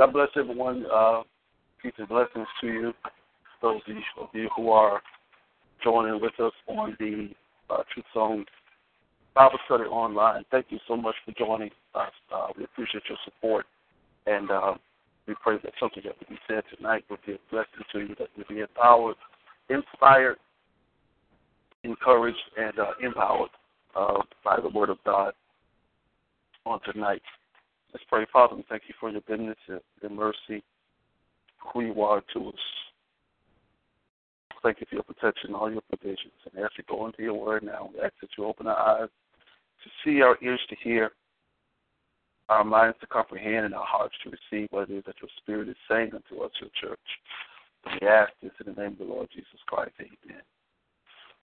God bless everyone. Uh, peace and blessings to you. Those of you who are joining with us on the uh, Truth Zone Bible study online, thank you so much for joining us. Uh, we appreciate your support, and uh, we pray that something that will be said tonight will be a blessing to you, that you'll be empowered, inspired, encouraged, and uh, empowered uh, by the Word of God on tonight. Let's pray. Father, we thank you for your goodness and your mercy, who you are to us. Thank you for your protection, all your provisions. And as we go into your word now, we ask that you open our eyes to see, our ears to hear, our minds to comprehend, and our hearts to receive what it is that your Spirit is saying unto us, your church. We ask this in the name of the Lord Jesus Christ. Amen.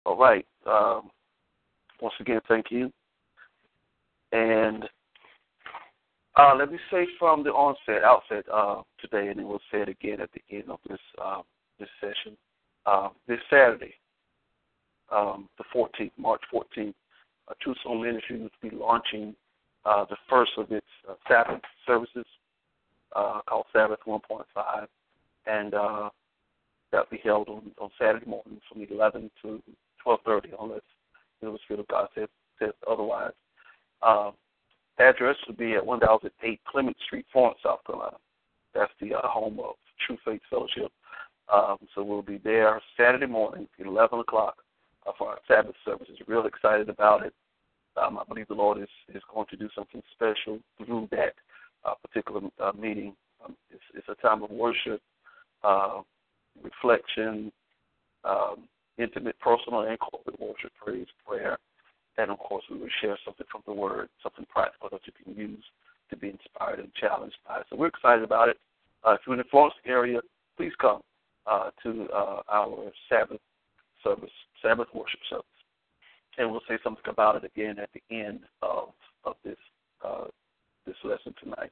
All right. Um, once again, thank you. And uh, let me say from the onset, outset uh, today, and we'll say it again at the end of this uh, this session. Uh, this Saturday, um, the 14th, March 14th, uh, Truth Zone Ministry will be launching uh, the first of its uh, Sabbath services uh, called Sabbath 1.5, and uh, that'll be held on, on Saturday morning from 11 to 12:30, unless you know, the Spirit of God says, says otherwise. Address would be at 1008 Clement Street, Florence, South Carolina. That's the uh, home of True Faith Fellowship. Um, so we'll be there Saturday morning, 11 o'clock, uh, for our Sabbath services. Real excited about it. Um, I believe the Lord is, is going to do something special through that uh, particular uh, meeting. Um, it's, it's, a time of worship, uh, reflection, um, intimate, personal, and corporate worship, praise, prayer. And of course, we will share something from the Word, something practical that you can use to be inspired and challenged by. So we're excited about it. Uh, if you're in the Florence area, please come uh, to uh, our Sabbath service, Sabbath worship service, and we'll say something about it again at the end of of this uh, this lesson tonight.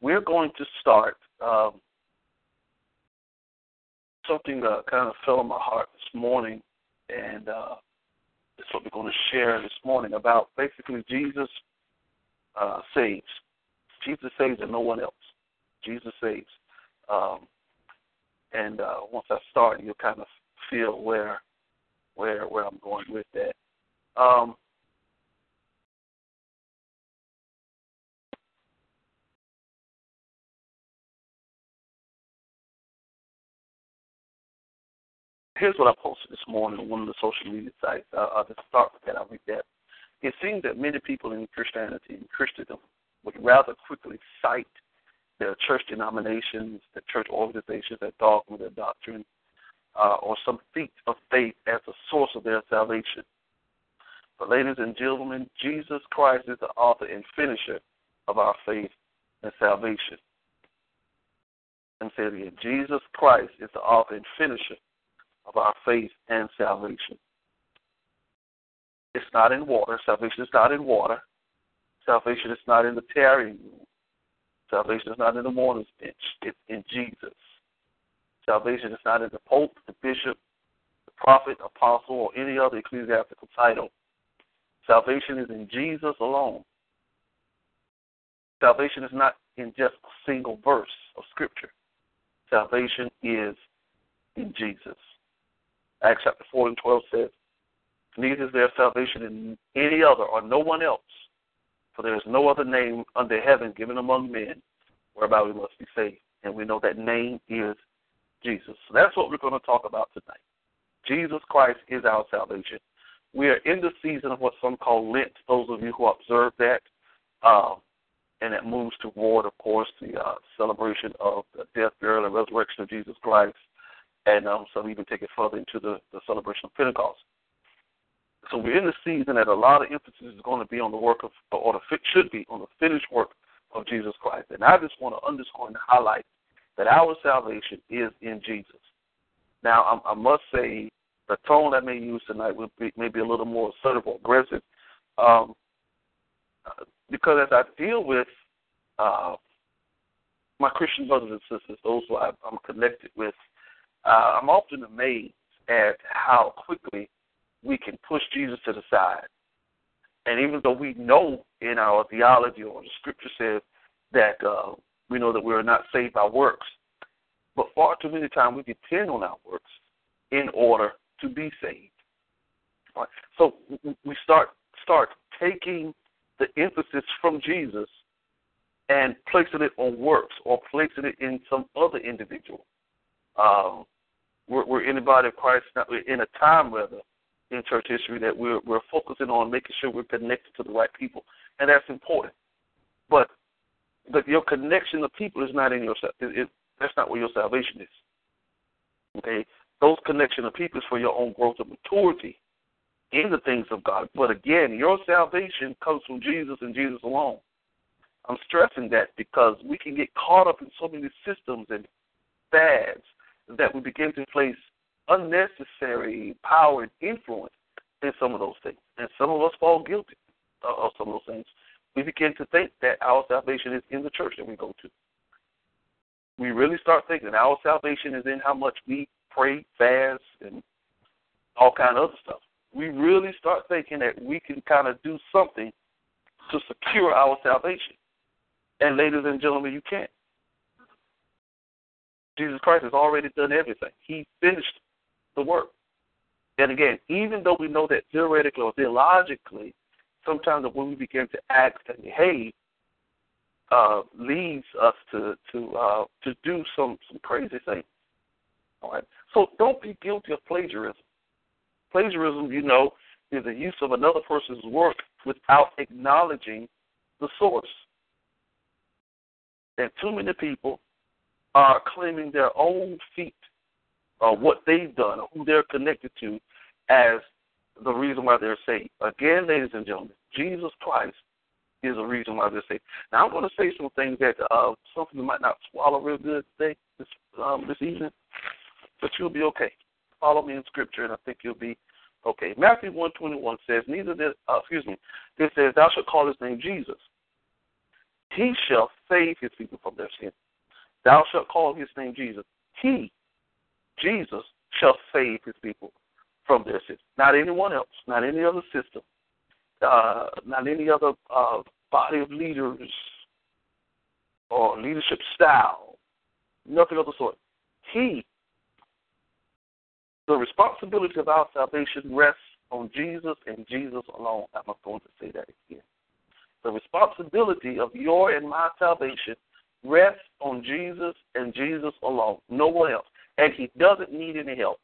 We're going to start um, something that kind of fell on my heart this morning, and uh, that's what we're going to share this morning about basically Jesus uh, saves. Jesus saves and no one else. Jesus saves. Um, and uh, once I start, you'll kind of feel where where where I'm going with that. Um, here's what I posted this morning on one of the social media sites. Uh, I'll just start with that. I'll read that. It seems that many people in Christianity, in Christendom, would rather quickly cite their church denominations, their church organizations, their dogma, their doctrine, uh, or some feat of faith as the source of their salvation. But, ladies and gentlemen, Jesus Christ is the author and finisher of our faith and salvation. And say again Jesus Christ is the author and finisher of our faith and salvation. It's not in water. Salvation is not in water. Salvation is not in the tarrying room. Salvation is not in the mourner's bench. It's in Jesus. Salvation is not in the pope, the bishop, the prophet, apostle, or any other ecclesiastical title. Salvation is in Jesus alone. Salvation is not in just a single verse of Scripture. Salvation is in Jesus. Acts chapter 4 and 12 says, Neither is there salvation in any other or no one else, for there is no other name under heaven given among men whereby we must be saved. And we know that name is Jesus. So that's what we're going to talk about tonight. Jesus Christ is our salvation. We are in the season of what some call Lent, those of you who observe that. Um, and it moves toward, of course, the uh, celebration of the death, burial, and resurrection of Jesus Christ. And um, some even take it further into the, the celebration of Pentecost. So we're in the season that a lot of emphasis is going to be on the work of, or the should be on the finished work of Jesus Christ. And I just want to underscore and highlight that our salvation is in Jesus. Now, I, I must say the tone I may use tonight will be maybe a little more assertive or aggressive, um, because as I deal with uh, my Christian brothers and sisters, those who I, I'm connected with, uh, I'm often amazed at how quickly we can push Jesus to the side. And even though we know in our theology or the scripture says that uh, we know that we are not saved by works, but far too many times we depend on our works in order to be saved. Right? So we start start taking the emphasis from Jesus and placing it on works or placing it in some other individual. Um, we're, we're in the body of Christ now, in a time rather in church history that we're we're focusing on making sure we're connected to the right people, and that's important. But but your connection to people is not in your it, it, that's not where your salvation is. Okay, those connection to people is for your own growth and maturity in the things of God. But again, your salvation comes from Jesus and Jesus alone. I'm stressing that because we can get caught up in so many systems and fads that we begin to place unnecessary power and influence in some of those things. And some of us fall guilty of some of those things. We begin to think that our salvation is in the church that we go to. We really start thinking our salvation is in how much we pray, fast, and all kind of other stuff. We really start thinking that we can kind of do something to secure our salvation. And ladies and gentlemen, you can't. Jesus Christ has already done everything. He finished the work. And again, even though we know that theoretically or theologically, sometimes when we begin to act and behave, uh, leads us to to uh, to do some some crazy things. All right. So don't be guilty of plagiarism. Plagiarism, you know, is the use of another person's work without acknowledging the source. And too many people are claiming their own feat or what they've done who they're connected to as the reason why they're saved. Again, ladies and gentlemen, Jesus Christ is the reason why they're saved. Now, I'm going to say some things that uh, some people might not swallow real good today, this, um, this evening, but you'll be okay. Follow me in Scripture, and I think you'll be okay. Matthew 121 says, neither did, uh, excuse me, it says, thou shalt call his name Jesus. He shall save his people from their sin. Thou shalt call his name Jesus. He Jesus shall save his people from their sins. Not anyone else, not any other system, uh, not any other uh, body of leaders or leadership style, nothing of the sort. He, the responsibility of our salvation rests on Jesus and Jesus alone. I'm not going to say that again. The responsibility of your and my salvation rests on Jesus and Jesus alone, no one else and he doesn't need any help.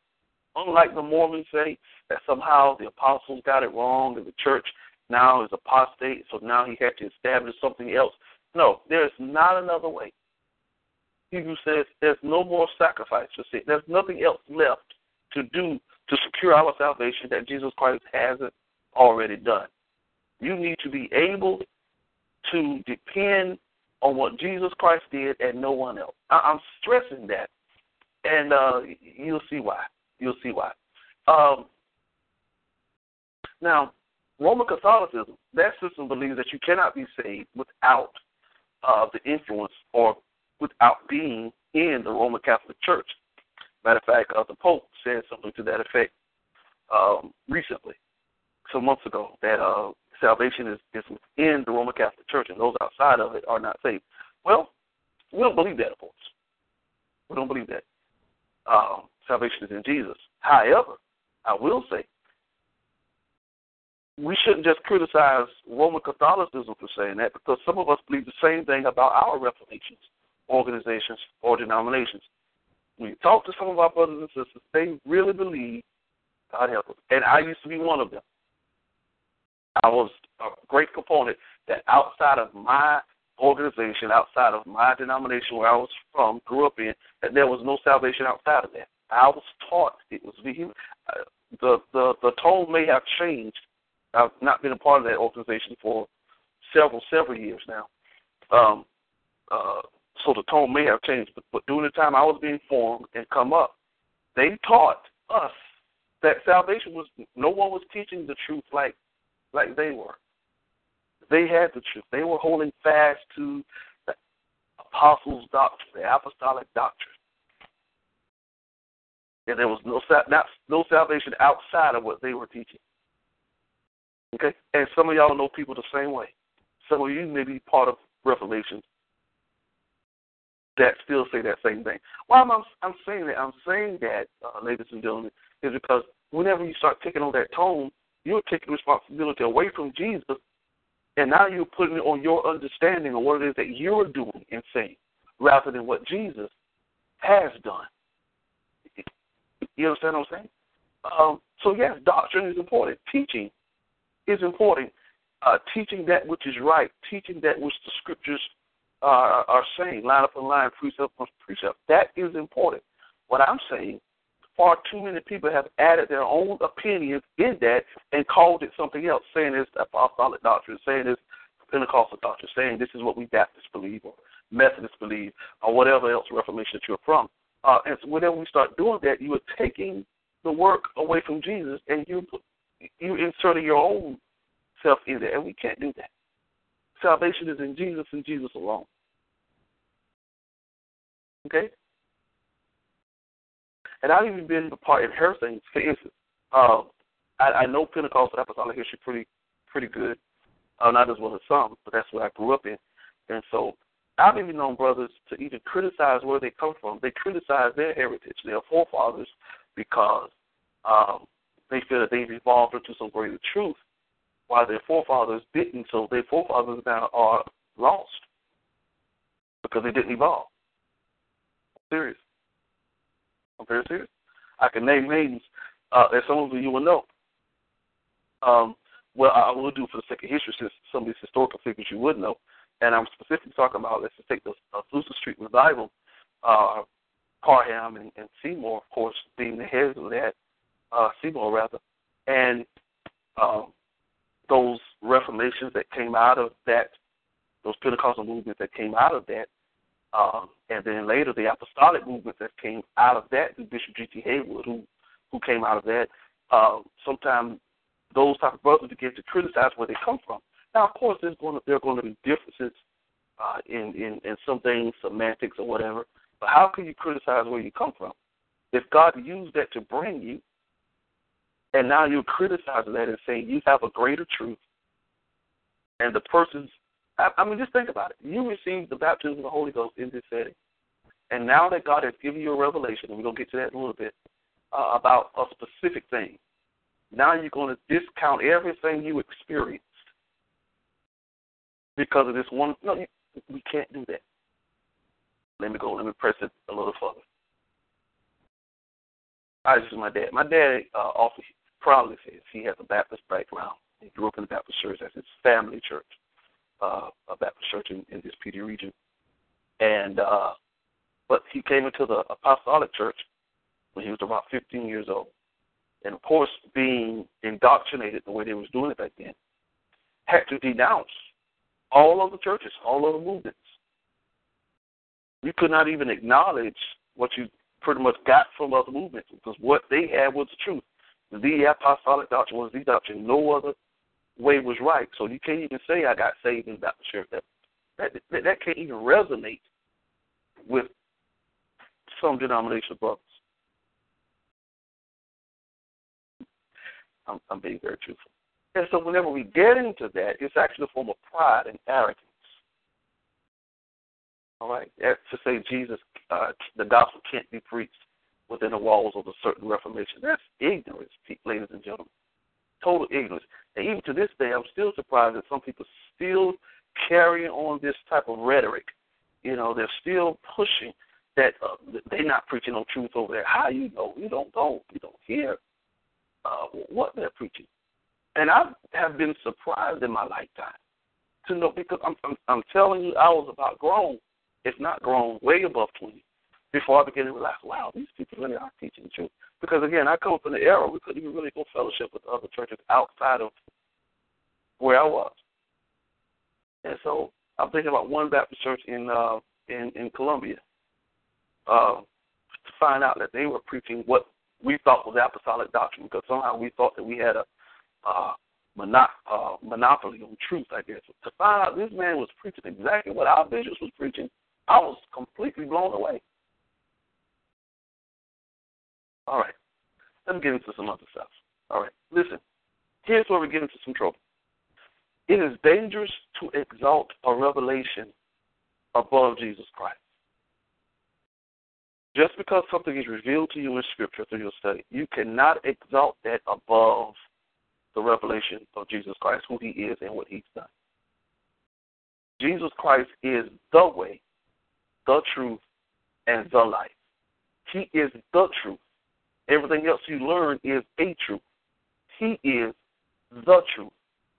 Unlike the Mormons say that somehow the apostles got it wrong and the church now is apostate, so now he had to establish something else. No, there's not another way. Hebrews says there's no more sacrifice for sin. There's nothing else left to do to secure our salvation that Jesus Christ hasn't already done. You need to be able to depend on what Jesus Christ did and no one else. I- am stressing that, and uh, you'll see why. You'll see why. Um, now, Roman Catholicism, that system believes that you cannot be saved without uh, the influence or without being in the Roman Catholic Church. Matter of fact, uh, the Pope said something to that effect um, recently, some months ago, that uh, salvation is, is within the Roman Catholic Church and those outside of it are not saved. Well, we don't believe that, of course. We don't believe that. Um, salvation is in Jesus. However, I will say we shouldn't just criticize Roman Catholicism for saying that because some of us believe the same thing about our Reformations, organizations, or denominations. When you talk to some of our brothers and sisters, they really believe God help us. And I used to be one of them. I was a great component that outside of my organization, outside of my denomination where I was from, grew up in, that there was no salvation outside of that. I was taught it was vehement. Uh, the the the tone may have changed I've not been a part of that organization for several, several years now. Um, uh, so the tone may have changed, but, but during the time I was being formed and come up, they taught us that salvation was no one was teaching the truth like like they were. They had the truth. They were holding fast to the apostles' doctrine, the apostolic doctrine. And there was no not, no salvation outside of what they were teaching. Okay? And some of y'all know people the same way. Some of you may be part of Revelation that still say that same thing. Why am I I'm saying that? I'm saying that, uh, ladies and gentlemen, is because whenever you start taking on that tone, you're taking responsibility away from Jesus, and now you're putting it on your understanding of what it is that you're doing and saying, rather than what Jesus has done. You understand what I'm saying? Um, so yes, doctrine is important. Teaching is important. Uh, teaching that which is right, teaching that which the scriptures uh, are saying, line up in line, precept upon precept. That is important. What I'm saying, far too many people have added their own opinions in that and called it something else, saying it's apostolic doctrine, saying it's Pentecostal doctrine, saying this is what we Baptists believe or Methodists believe or whatever else Reformation that you're from. Uh, and so whenever we start doing that, you are taking the work away from Jesus and you you inserting your own self in there, and we can't do that. Salvation is in Jesus and Jesus alone. Okay? And I've even been a part in her things. For instance, uh, I, I know Pentecostal apostolic history pretty pretty good. Uh, not as well as some, but that's what I grew up in. And so I've even known brothers to even criticize where they come from. They criticize their heritage, their forefathers, because um, they feel that they've evolved into some greater truth, while their forefathers didn't. So their forefathers now are lost because they didn't evolve. Serious. I'm very serious. I can name names uh, that some of you will know. Um, well, I will do for the sake of history, since some of these historical figures you would know. And I'm specifically talking about, let's just take the uh, Azusa Street Revival, uh, Parham and, and Seymour, of course, being the heads of that uh, Seymour rather, and um, those reformations that came out of that, those Pentecostal movements that came out of that, um, and then later the apostolic movement that came out of that, Bishop G.T. Haywood, who who came out of that. Uh, sometimes those type of brothers begin to criticize where they come from. Now, of course, there's going to, there are going to be differences uh, in, in in some things, semantics or whatever. But how can you criticize where you come from? If God used that to bring you, and now you're criticizing that and saying you have a greater truth. And the person's, I, I mean, just think about it. You received the baptism of the Holy Ghost in this setting. And now that God has given you a revelation, and we're going to get to that in a little bit, uh, about a specific thing, now you're going to discount everything you experienced because of this one. No, you, we can't do that. Let me go. Let me press it a little further. I is my dad. My dad uh, also proudly says he has a Baptist background. He grew up in the Baptist church as his family church, uh, a Baptist church in, in this Pee Dee region. And uh, but he came into the apostolic church when he was about 15 years old. And of course, being indoctrinated the way they was doing it back then, had to denounce all of the churches, all of the movements. You could not even acknowledge what you pretty much got from other movements because what they had was the truth. The apostolic doctrine was the doctrine. No other way was right. So you can't even say I got saved in the church. That that that, can't even resonate with some denominational brothers. I'm, I'm being very truthful. And so whenever we get into that, it's actually a form of pride and arrogance. All right, to say Jesus, uh, the gospel can't be preached within the walls of a certain reformation. That's ignorance, ladies and gentlemen. Total ignorance. And even to this day, I'm still surprised that some people still carry on this type of rhetoric. You know, they're still pushing that uh, they're not preaching no truth over there. How you know? You don't know. You don't hear uh, what they're preaching. And I have been surprised in my lifetime to know because I'm, I'm I'm telling you, I was about grown, if not grown, way above twenty, before I began to realize, wow, these people really are teaching the truth. Because again, I come from the era we couldn't even really go fellowship with other churches outside of where I was. And so I'm thinking about one Baptist church in uh, in in Columbia. Uh, to find out that they were preaching what we thought was apostolic doctrine because somehow we thought that we had a uh, mono- uh, monopoly on truth, I guess. To find out this man was preaching exactly what our bishops was preaching, I was completely blown away. All right, let me get into some other stuff. All right, listen. Here's where we get into some trouble. It is dangerous to exalt a revelation above Jesus Christ. Just because something is revealed to you in Scripture through your study, you cannot exalt that above the revelation of Jesus Christ, who He is and what He's done. Jesus Christ is the way, the truth, and the life. He is the truth. Everything else you learn is a truth. He is the truth.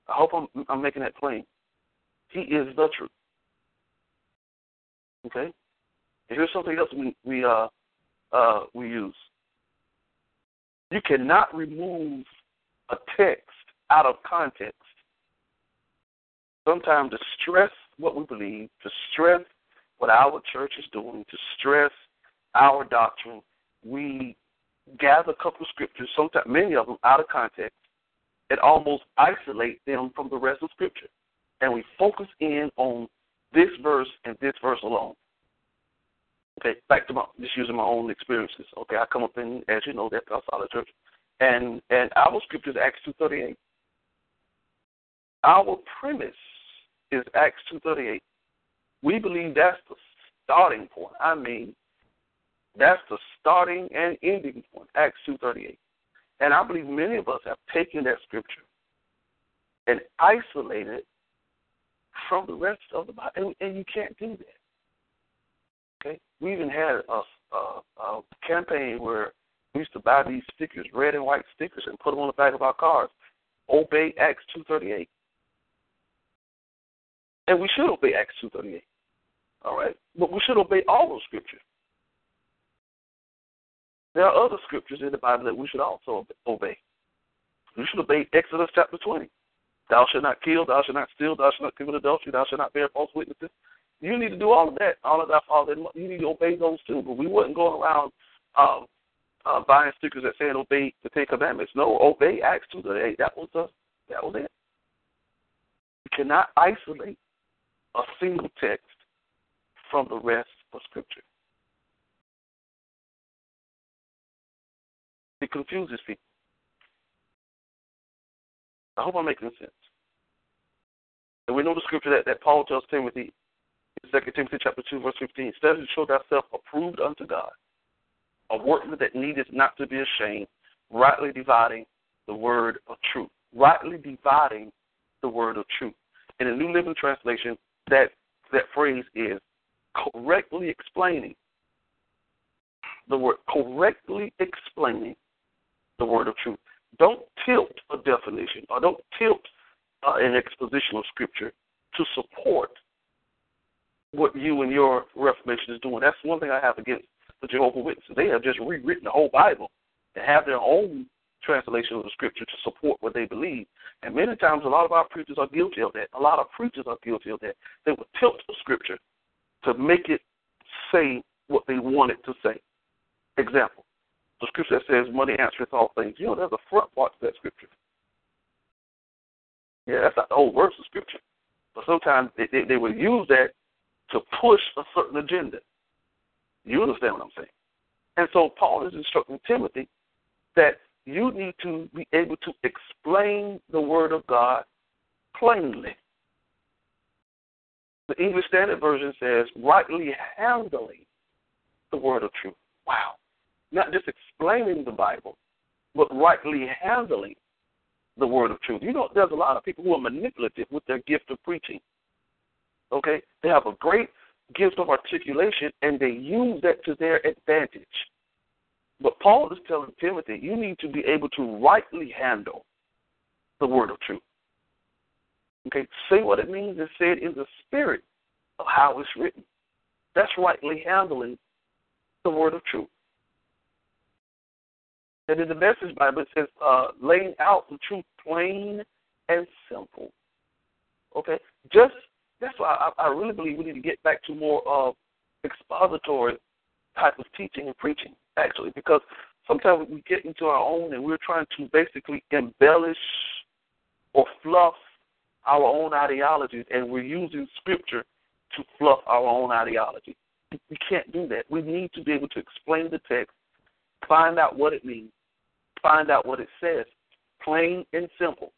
I hope I'm, I'm making that plain. He is the truth. Okay? And here's something else we we uh uh we use. You cannot remove a text out of context. Sometimes to stress what we believe, to stress what our church is doing, to stress our doctrine, we gather a couple of scriptures, sometimes many of them out of context, and almost isolate them from the rest of Scripture. And we focus in on this verse and this verse alone. Okay, back to my just using my own experiences. Okay, I come up in, as you know, that Apostolic Church, and and our scripture is Acts two thirty eight. Our premise is Acts two thirty eight. We believe that's the starting point. I mean, that's the starting and ending point. Acts two thirty eight, and I believe many of us have taken that scripture and isolated it from the rest of the Bible, and, and you can't do that. Okay, we even had a, a, a campaign where we used to buy these stickers, red and white stickers, and put them on the back of our cars. Obey Acts two thirty eight, and we should obey Acts two thirty eight. All right, but we should obey all those scriptures. There are other scriptures in the Bible that we should also obey. We should obey Exodus chapter twenty. Thou shalt not kill, thou shalt not steal, thou shalt not commit adultery, thou shalt not bear false witnesses, you need to do all of that. All of that, that. You need to obey those too. But we wouldn't go around um, uh, buying stickers that saying obey the Ten Commandments. No, obey Acts two to eight. That was the that was it. You cannot isolate a single text from the rest of Scripture. It confuses people. I hope I'm making sense. And we know the scripture that, that Paul tells Timothy in Second Timothy chapter two, verse fifteen. Study to show thyself approved unto God, a workman that needeth not to be ashamed, rightly dividing the word of truth. Rightly dividing the word of truth. In the New Living Translation, that that phrase is correctly explaining the word correctly explaining the word of truth. don't tilt a definition or don't tilt uh, an exposition of Scripture to support what you and your Reformation is doing. That's one thing I have against the Jehovah Witnesses. They have just rewritten the whole Bible and have their own translation of the Scripture to support what they believe. And many times, a lot of our preachers are guilty of that. A lot of preachers are guilty of that. They will tilt the Scripture to make it say what they want it to say. Example: the Scripture that says, "Money answereth all things." You know, there's a front part to that Scripture. Yeah, that's not the whole verse of Scripture. But sometimes they, they, they will use that to push a certain agenda. You understand what I'm saying? And so Paul is instructing Timothy that you need to be able to explain the Word of God plainly. The English Standard Version says, rightly handling the Word of truth. Wow. Not just explaining the Bible, but rightly handling the Word of truth. You know, there's a lot of people who are manipulative with their gift of preaching. Okay? They have a great gift of articulation and they use that to their advantage. But Paul is telling Timothy, you need to be able to rightly handle the word of truth. Okay, say what it means and say it in the spirit of how it's written. That's rightly handling the word of truth. And in the Message Bible, it says, uh, laying out the truth plain and simple. Okay, just that's why I, I really believe we need to get back to more of expository type of teaching and preaching, actually, because sometimes we get into our own and we're trying to basically embellish or fluff our own ideologies, and we're using scripture to fluff our own ideology. We can't do that. We need to be able to explain the text, find out what it means, find out what it says, plain and simple.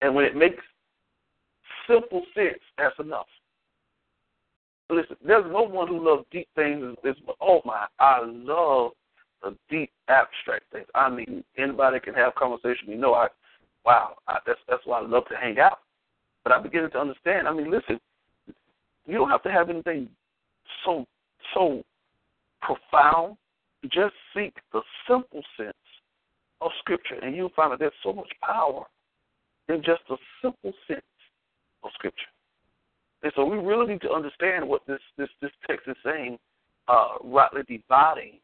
And when it makes simple sense, that's enough. Listen, there's no one who loves deep things as, as oh my, I love the deep abstract things. I mean, anybody can have conversation. You know, I, wow, I, that's that's why I love to hang out. But I'm beginning to understand. I mean, listen, you don't have to have anything so so profound. Just seek the simple sense of Scripture, and you'll find that there's so much power in just a simple sense of Scripture. And so we really need to understand what this this this text is saying, uh, rightly dividing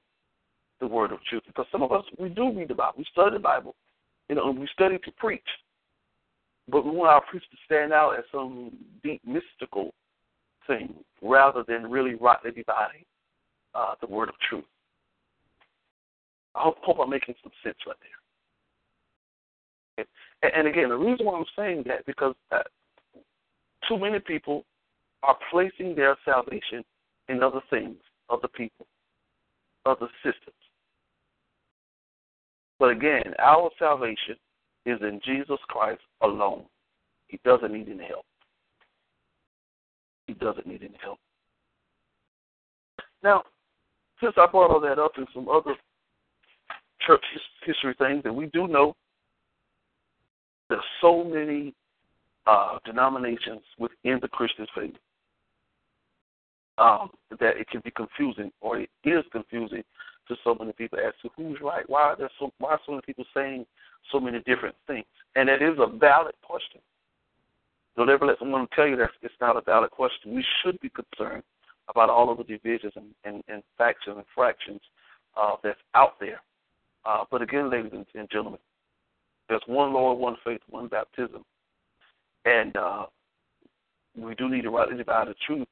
the word of truth. Because some of us we do read the Bible, we study the Bible, you know, and we study to preach, but we want our preach to stand out as some deep mystical thing rather than really rightly dividing uh, the word of truth. I hope, hope I'm making some sense right there. And, and again, the reason why I'm saying that because uh, too many people are placing their salvation in other things, other people, other systems. But again, our salvation is in Jesus Christ alone. He doesn't need any help. He doesn't need any help. Now, since I brought all that up and some other church history things, and we do know there's so many uh, denominations within the Christian faith um, that it can be confusing, or it is confusing to so many people as to who's right. Why are there so why are so many people saying so many different things? And it is a valid question. Don't ever let someone tell you that it's not a valid question. We should be concerned about all of the divisions and, and, and factions and fractions uh, that's out there. Uh, but again, ladies and, gentlemen, there's one Lord, one faith, one baptism, and uh, we do need to rightly divide the truth.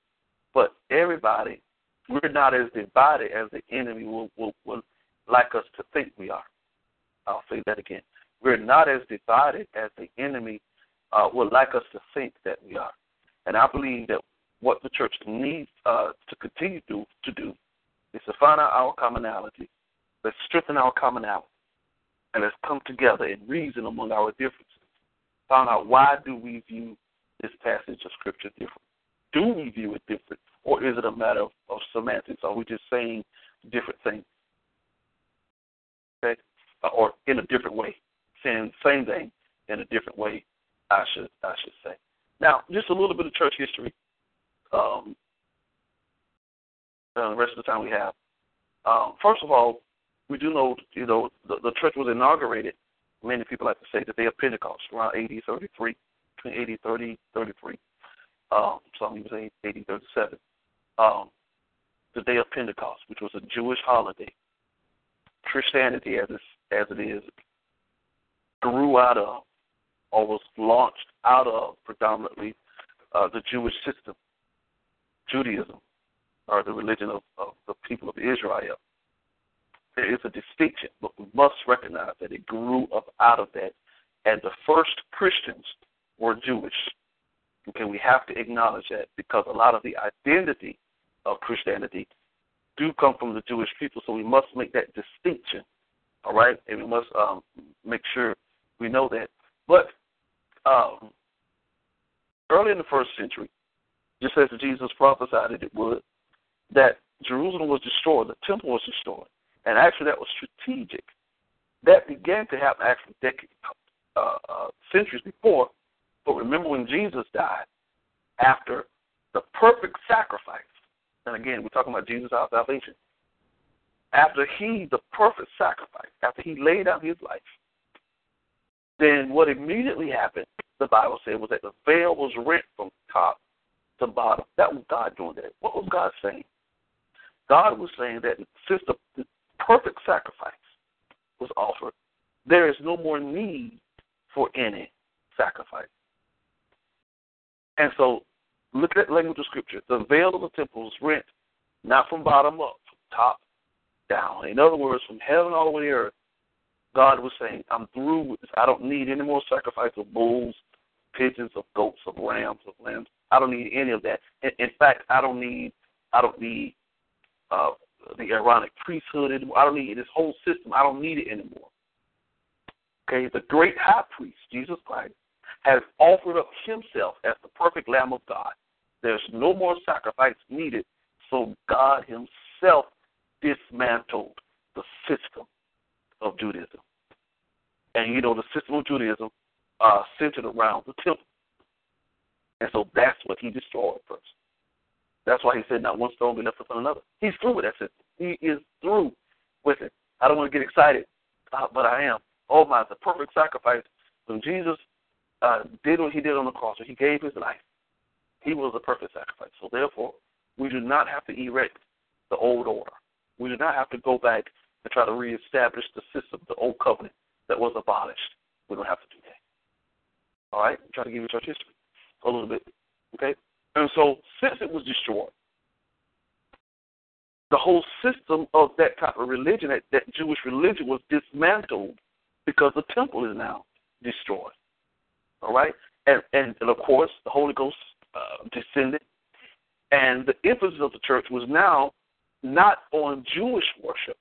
But everybody, we're not as divided as the enemy will, will, will like us to think we are. I'll say that again. We're not as divided as the enemy uh, would like us to think that we are. And I believe that what the church needs uh, to continue to, to do is to find out our commonality. Let's strengthen our commonality. And let's come together and reason among our differences found out why do we view this passage of scripture different? Do we view it different, or is it a matter of, of semantics? Are we just saying different things? Okay, uh, or in a different way, saying the same thing in a different way. I should I should say. Now, just a little bit of church history. Um, uh, the rest of the time we have. Um, first of all, we do know, you know, the, the church was inaugurated. Many people like to say the day of Pentecost around AD 33, between AD 30 33. Um, some even say AD 37. Um, the day of Pentecost, which was a Jewish holiday. Christianity, as, it, as it is, grew out of or was launched out of predominantly uh, the Jewish system, Judaism, or the religion of, of the people of Israel. There is a distinction, but we must recognize that it grew up out of that, and the first Christians were Jewish. Okay, we have to acknowledge that because a lot of the identity of Christianity do come from the Jewish people, so we must make that distinction. All right, and we must um, make sure we know that. But um, early in the first century, just as Jesus prophesied it would, that Jerusalem was destroyed, the temple was destroyed, and actually that was strategic. That began to happen actually decades, uh, uh, centuries before. But remember when Jesus died, after the perfect sacrifice, and again we're talking about Jesus our salvation. After he, the perfect sacrifice, after he laid out his life, then what immediately happened, the Bible said, was that the veil was rent from top to bottom. That was God doing that. What was God saying? God was saying that since the, perfect sacrifice was offered, there is no more need for any sacrifice. And so, look at that language of Scripture. The veil of the temple was rent not from bottom up, from top down. In other words, from heaven all the way to earth, God was saying, I'm through with this. I don't need any more sacrifice of bulls, pigeons, of goats, of rams, of lambs. I don't need any of that. In, fact, I don't need I don't need uh, the Aaronic priesthood anymore. I don't need this whole system. I don't need it anymore. Okay, the great high priest, Jesus Christ, has offered up himself as the perfect Lamb of God. There's no more sacrifice needed, so God himself dismantled the system of Judaism. And you know, the system of Judaism uh, centered around the temple. And so that's what he destroyed first. That's why he said, not one stone be left upon another. He's through with that system. He is through with it. I don't want to get excited, uh, but I am. Oh my, the perfect sacrifice. When Jesus uh, did what he did on the cross, when he gave his life, he was a perfect sacrifice. So therefore, we do not have to erect the old order. We do not have to go back and try to reestablish the system, the old covenant that was abolished. We don't have to do that. All right? I'm trying to give you church history a little bit. Okay? And so, since it was destroyed, the whole system of that type of religion, that, that Jewish religion, was dismantled because the temple is now destroyed. All right? And, and, and of course, the Holy Ghost uh, descended. And the emphasis of the church was now not on Jewish worship,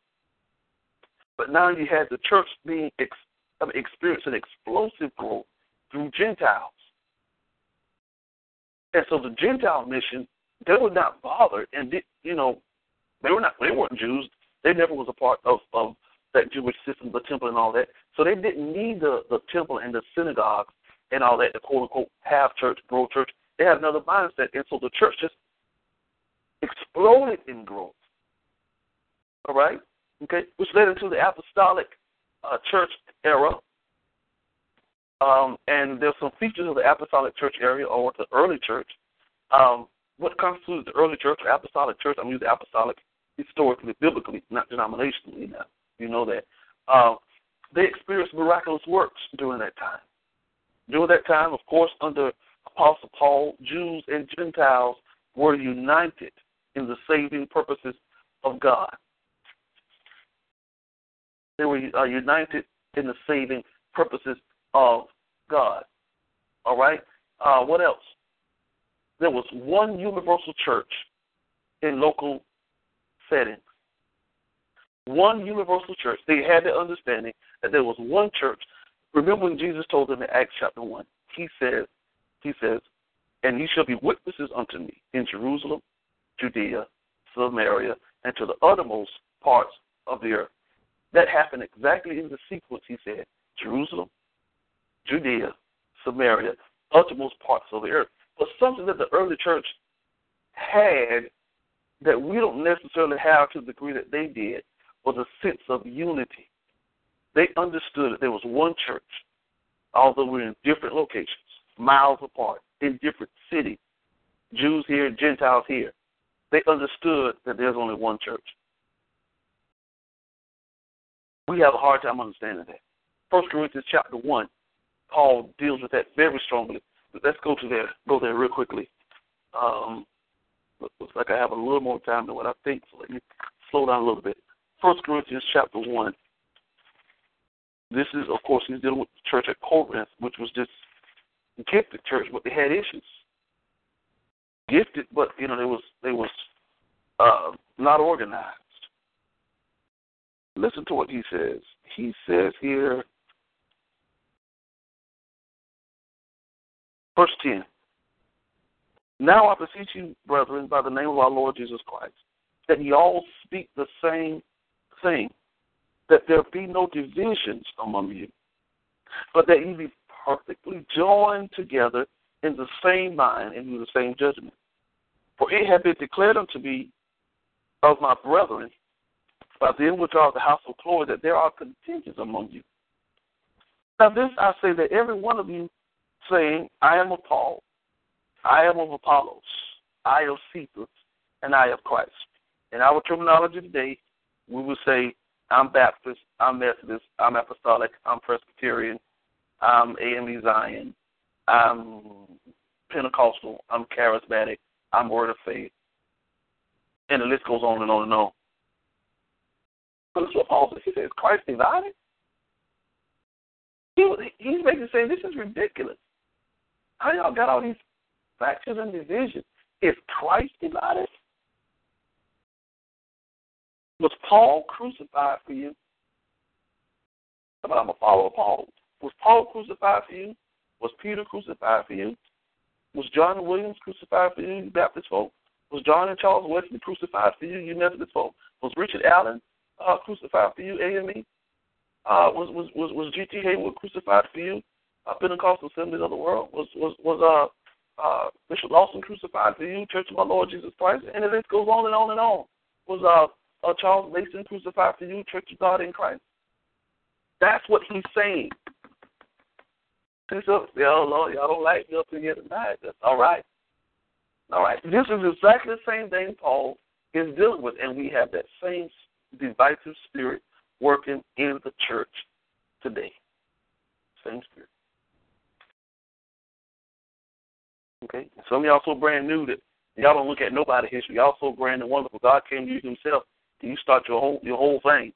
but now you had the church being ex- experiencing explosive growth through Gentiles. And so the Gentile mission, they were not bothered, and did, you know, they were not they weren't Jews. They never was a part of of that Jewish system, the temple and all that. So they didn't need the the temple and the synagogues and all that, the quote unquote have church, grow church. They had another mindset, and so the church just exploded in growth. All right, okay, which led into the apostolic uh, church era. Um, and there's some features of the apostolic church area or the early church. Um, what constitutes the early church or apostolic church? I'm using apostolic historically, biblically, not denominationally. Now you know that uh, they experienced miraculous works during that time. During that time, of course, under Apostle Paul, Jews and Gentiles were united in the saving purposes of God. They were uh, united in the saving purposes of God. All right? Uh, what else? There was one universal church in local settings. One universal church. They had the understanding that there was one church. Remember when Jesus told them in Acts chapter 1, he says, he says, and ye shall be witnesses unto me in Jerusalem, Judea, Samaria, and to the uttermost parts of the earth. That happened exactly in the sequence, he said Jerusalem, Judea, Samaria, uttermost parts of the earth. But something that the early church had that we don't necessarily have to the degree that they did was a sense of unity. They understood that there was one church, although we're in different locations, miles apart, in different cities, Jews here, Gentiles here. They understood that there's only one church. We have a hard time understanding that. First Corinthians chapter one, Paul deals with that very strongly. Let's go to there, go there real quickly. Um, looks like I have a little more time than what I think, so let me slow down a little bit. First Corinthians chapter one. This is, of course, he's dealing with the church at Corinth, which was just gifted church, but they had issues. Gifted, but you know they was they was uh, not organized. Listen to what he says. He says here, verse ten. Now I beseech you, brethren, by the name of our Lord Jesus Christ, that ye all speak the same thing, that there be no divisions among you, but that ye be perfectly joined together in the same mind and in the same judgment. For it hath been declared unto me of my brethren by them which are of the house of Chloe that there are contentions among you. Now this I say that every one of you saying, I am of Paul, I am of Apollos, I of Cephas, and I of Christ. In our terminology today, we would say, I'm Baptist, I'm Methodist, I'm Apostolic, I'm Presbyterian, I'm AME Zion, I'm Pentecostal, I'm Charismatic, I'm Word of Faith. And the list goes on and on and on. But that's what Paul says. He says, Christ divided? He, he's basically saying this is ridiculous. How y'all got all these factions and divisions? Is Christ divided? Was Paul crucified for you? I'm a follower of Paul. Was Paul crucified for you? Was Peter crucified for you? Was John Williams crucified for you, you Baptist folk? Was John and Charles Wesley crucified for you, you Methodist folk? Was Richard Allen uh, crucified for you, AME? Uh, was was was was G.T. Haywood crucified for you, uh, Pentecostal Assemblies of the World? Was was was uh, uh, Bishop Lawson crucified for you, Church of our Lord Jesus Christ? And the list goes on and on and on. Was uh, uh, Charles Mason crucified for you, Church of God in Christ? That's what he's saying. So, y'all, Lord, y'all don't like me up in here tonight. That's all right. All right. This is exactly the same thing Paul is dealing with, and we have that same divisive spirit working in the church today. Same spirit. Okay? Some of y'all so brand new that y'all don't look at nobody history. Y'all so grand and wonderful. God came to you himself and you start your whole your whole thing.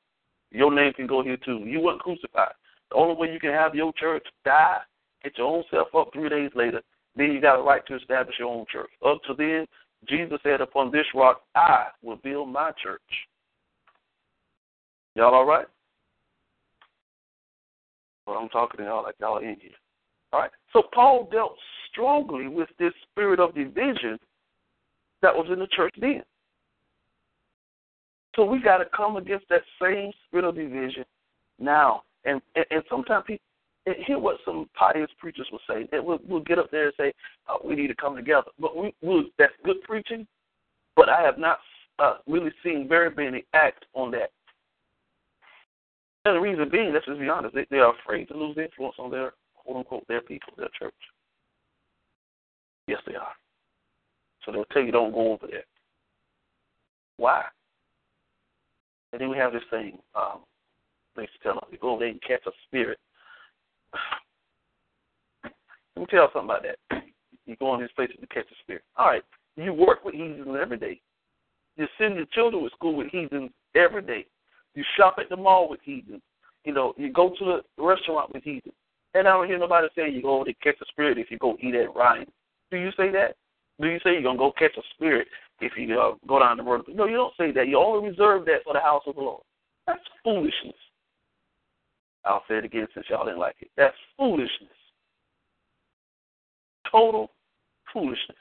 Your name can go here too. You weren't crucified. The only way you can have your church die, get your own self up three days later, then you got a right to establish your own church. Up to then, Jesus said, Upon this rock I will build my church. Y'all all right? Well, I'm talking to y'all like y'all in here. All right. So Paul dealt strongly with this spirit of division that was in the church then. So we got to come against that same spirit of division now. And and, and sometimes people hear what some pious preachers will say. That we'll, we'll get up there and say uh, we need to come together. But we, we'll, that's good preaching. But I have not uh, really seen very many act on that. And the reason being, let's just be honest, they, they are afraid to lose influence on their quote unquote their people, their church. Yes, they are. So they'll tell you don't go over there. Why? And then we have this thing. Um, they tell us, go over there and catch a spirit. Let me tell you something about that. You go in these places to catch a spirit. All right, you work with heathens every day. You send your children to school with heathens every day. You shop at the mall with heathens. You know, you go to the restaurant with heathens. And I don't hear nobody say you go to catch a spirit if you go eat at Ryan. Do you say that? Do you say you're gonna go catch a spirit if you uh, go down the road? No, you don't say that. You only reserve that for the house of the Lord. That's foolishness. I'll say it again since y'all didn't like it. That's foolishness. Total foolishness.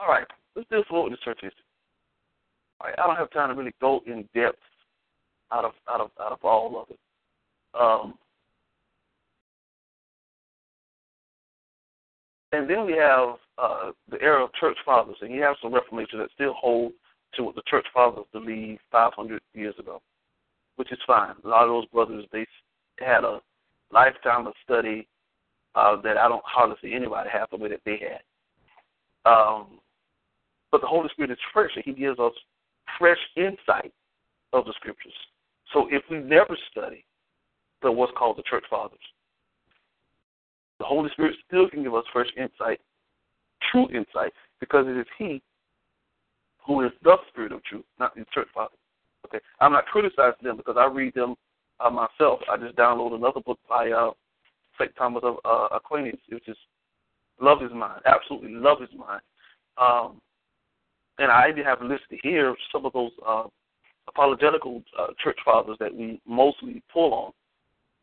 All right, let's deal with the church history. All right, I don't have time to really go in depth out of out of out of all of it. Um, and then we have uh, the era of church fathers, and you have some Reformation that still hold to what the church fathers believed 500 years ago, which is fine. A lot of those brothers they had a lifetime of study uh, that I don't hardly see anybody have the way that they had. Um, but the Holy Spirit is fresh, and He gives us fresh insight of the Scriptures. So if we never study the what's called the Church Fathers, the Holy Spirit still can give us fresh insight, true insight, because it is He who is the Spirit of truth, not the Church Fathers. Okay, I'm not criticizing them because I read them uh, myself. I just downloaded another book by uh, St. Thomas of uh, Aquinas, which is Love Is Mine. Absolutely love Is Mine. Um, and I even have listed here some of those uh, apologetical uh, church fathers that we mostly pull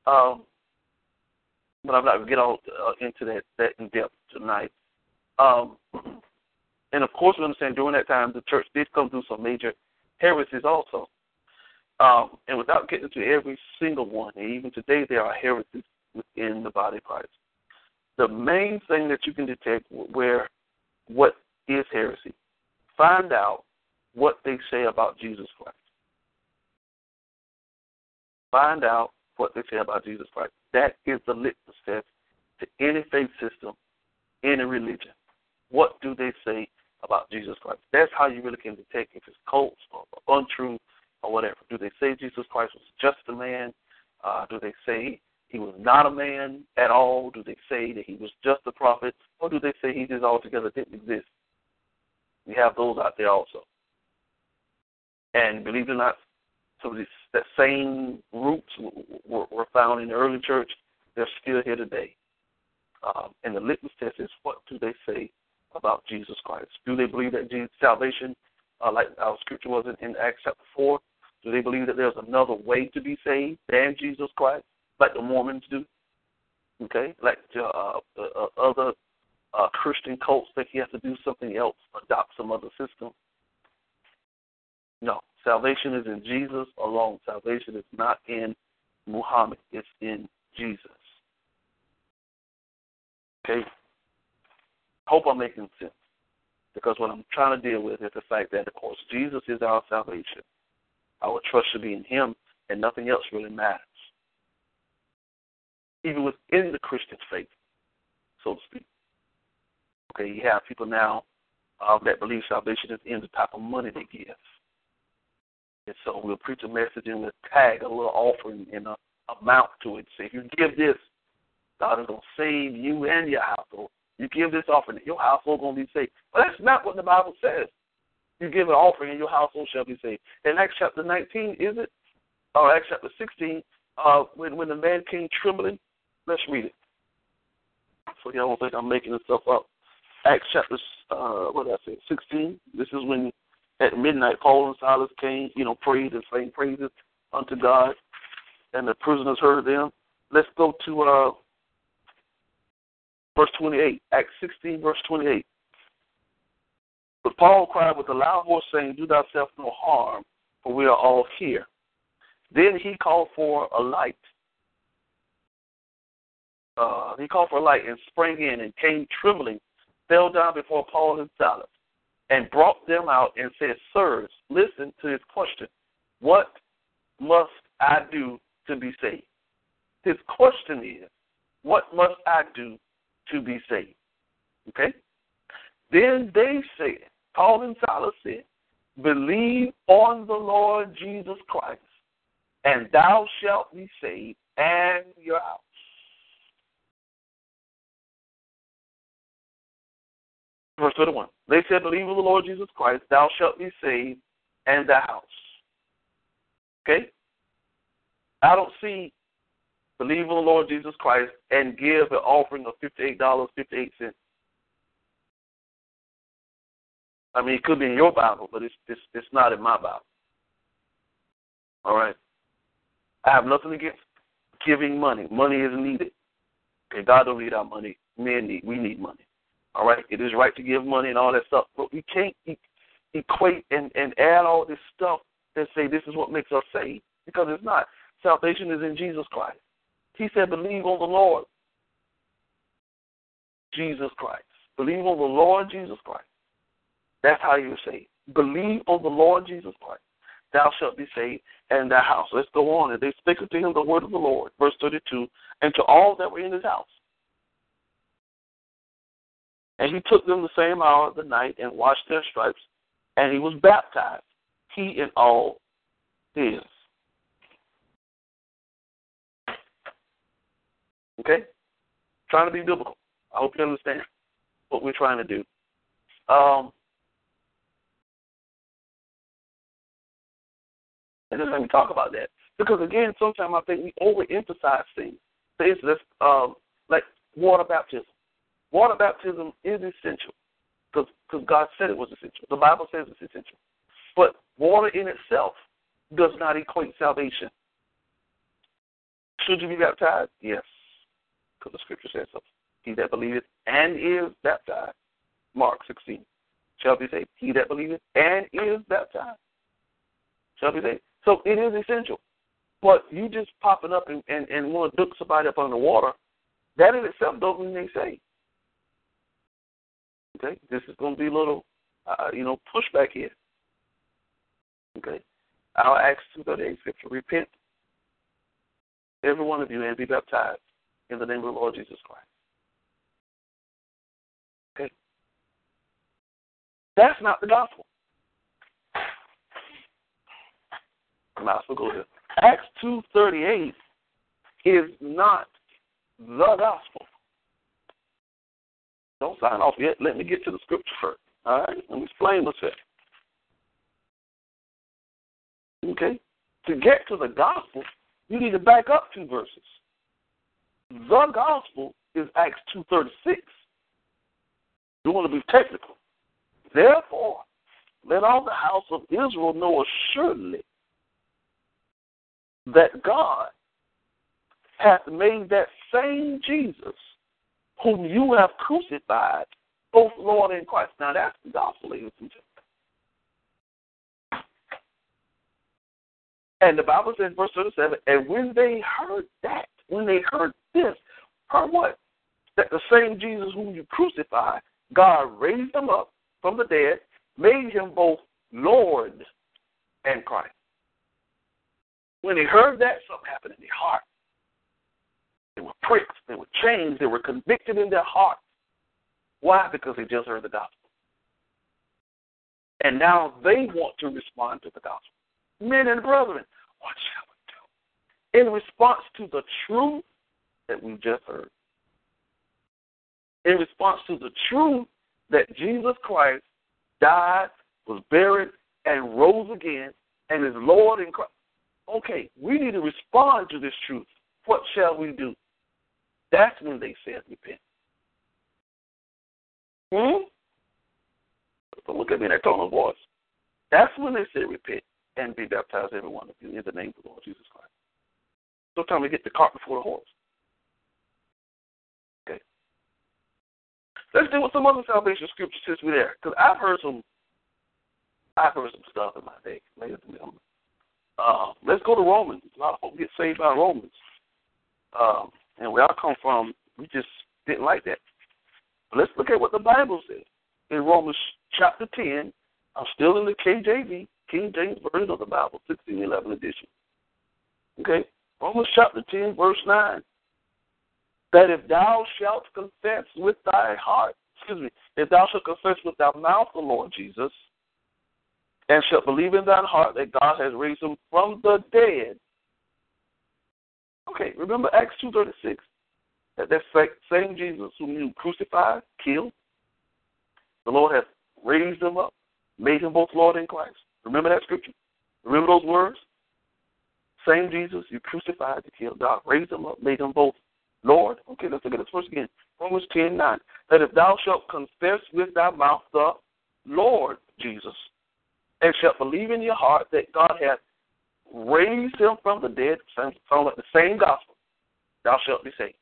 on. Um, but I'm not going to get all uh, into that, that in depth tonight. Um, and of course, we understand during that time the church did come through some major heresies also. Um, and without getting to every single one, and even today there are heresies within the body of Christ. The main thing that you can detect where what is heresy, find out what they say about Jesus Christ. Find out what they say about Jesus Christ. That is the litmus test to any faith system, any religion. What do they say about Jesus Christ? That's how you really can detect if it's cults or untrue or whatever. Do they say Jesus Christ was just a man? Uh, do they say he was not a man at all? Do they say that he was just a prophet? Or do they say he just altogether didn't exist? We have those out there also. And believe it or not, of these that same roots were, were found in the early church. They're still here today. Um, and the litmus test is what do they say about Jesus Christ? Do they believe that Jesus, salvation, uh, like our scripture was in, in Acts chapter 4, do they believe that there's another way to be saved than Jesus Christ, like the Mormons do? Okay, like uh, uh, uh, other uh, Christian cults think you have to do something else, adopt some other system. No, salvation is in Jesus alone. Salvation is not in Muhammad, it's in Jesus. Okay? Hope I'm making sense. Because what I'm trying to deal with is the fact that, of course, Jesus is our salvation. Our trust should be in Him, and nothing else really matters. Even within the Christian faith, so to speak. Okay, you have people now uh, that believe salvation is in the type of money they give. And so we'll preach a message and we'll tag a little offering and a amount to it. Say, if you give this, God is going to save you and your household. You give this offering, your household going to be saved. But that's not what the Bible says. You give an offering and your household shall be saved. In Acts chapter 19, is it? Or Acts chapter 16, uh, when, when the man came trembling, let's read it. So y'all don't think I'm making this stuff up. Acts chapter, uh, what did I say, 16. This is when at midnight Paul and Silas came, you know, prayed and sang praises unto God, and the prisoners heard them. Let's go to uh, verse 28, Acts 16, verse 28. But Paul cried with a loud voice, saying, Do thyself no harm, for we are all here. Then he called for a light. Uh, he called for a light and sprang in and came trembling fell down before Paul and Silas and brought them out and said, Sirs, listen to his question. What must I do to be saved? His question is, What must I do to be saved? Okay? Then they said, Paul and Silas said, Believe on the Lord Jesus Christ, and thou shalt be saved and your house. Verse 21. They said, Believe in the Lord Jesus Christ, thou shalt be saved, and thy house. Okay? I don't see believe in the Lord Jesus Christ and give an offering of $58.58. I mean, it could be in your Bible, but it's, it's, it's not in my Bible. All right? I have nothing against giving money. Money is needed. Okay, God don't need our money. Men need, we need money. All right, it is right to give money and all that stuff, but we can't equate and, and add all this stuff and say this is what makes us saved because it's not. Salvation is in Jesus Christ. He said, "Believe on the Lord Jesus Christ. Believe on the Lord Jesus Christ. That's how you're saved. believe on the Lord Jesus Christ, thou shalt be saved, and thy house. Let's go on. And they spake unto him the word of the Lord, verse 32, and to all that were in his house. And he took them the same hour of the night and washed their stripes, and he was baptized, he and all his. Okay? Trying to be biblical. I hope you understand what we're trying to do. Um, and just let me talk about that. Because again, sometimes I think we overemphasize things. For instance, um, like water baptism. Water baptism is essential because God said it was essential. The Bible says it's essential. But water in itself does not equate salvation. Should you be baptized? Yes, because the scripture says so. He that believeth and is baptized, Mark 16, shall be saved. He that believeth and is baptized shall be saved. So it is essential. But you just popping up and, and, and want to dunk somebody up under water, that in itself don't mean they say. Okay, this is going to be a little, uh, you know, pushback here. Okay, I'll ask two thirty eight scripture. Repent, every one of you, and be baptized in the name of the Lord Jesus Christ. Okay, that's not the gospel. Might as well go. Acts two thirty eight is not the gospel. Don't sign off yet. Let me get to the scripture first. All right? Let me explain myself. Okay? To get to the gospel, you need to back up two verses. The gospel is Acts 2.36. You want to be technical. Therefore, let all the house of Israel know assuredly that God hath made that same Jesus whom you have crucified, both Lord and Christ. Now that's the gospel, ladies and gentlemen. And the Bible says, verse 37, and when they heard that, when they heard this, heard what? That the same Jesus whom you crucified, God raised him up from the dead, made him both Lord and Christ. When they heard that, something happened in their heart. Pricked, they were changed, they were convicted in their heart. Why? Because they just heard the gospel. And now they want to respond to the gospel. Men and brethren, what shall we do? In response to the truth that we just heard, in response to the truth that Jesus Christ died, was buried, and rose again, and is Lord in Christ. Okay, we need to respond to this truth. What shall we do? That's when they said repent. Hmm? Don't look at me in that tone of voice. That's when they said repent and be baptized, every one of you, in the name of the Lord Jesus Christ. Sometimes we get the cart before the horse. Okay. Let's deal with some other salvation scriptures since we're there. Because I've heard some I've heard some stuff in my day, ladies and gentlemen. Uh, let's go to Romans. A lot of folks get saved by Romans. Um, and where I come from, we just didn't like that. But let's look at what the Bible says in Romans chapter 10. I'm still in the KJV, King James Version of the Bible, 1611 edition. Okay? Romans chapter 10, verse 9. That if thou shalt confess with thy heart, excuse me, if thou shalt confess with thy mouth the Lord Jesus, and shalt believe in thine heart that God has raised him from the dead, Okay, remember Acts two thirty six? That that same Jesus whom you crucified, killed, the Lord has raised him up, made him both Lord and Christ. Remember that scripture? Remember those words? Same Jesus you crucified to kill, God raised him up, made him both Lord. Okay, let's look at this verse again. Romans ten nine. That if thou shalt confess with thy mouth the Lord Jesus, and shalt believe in your heart that God hath raised him from the dead, sounds like the same gospel, thou shalt be saved.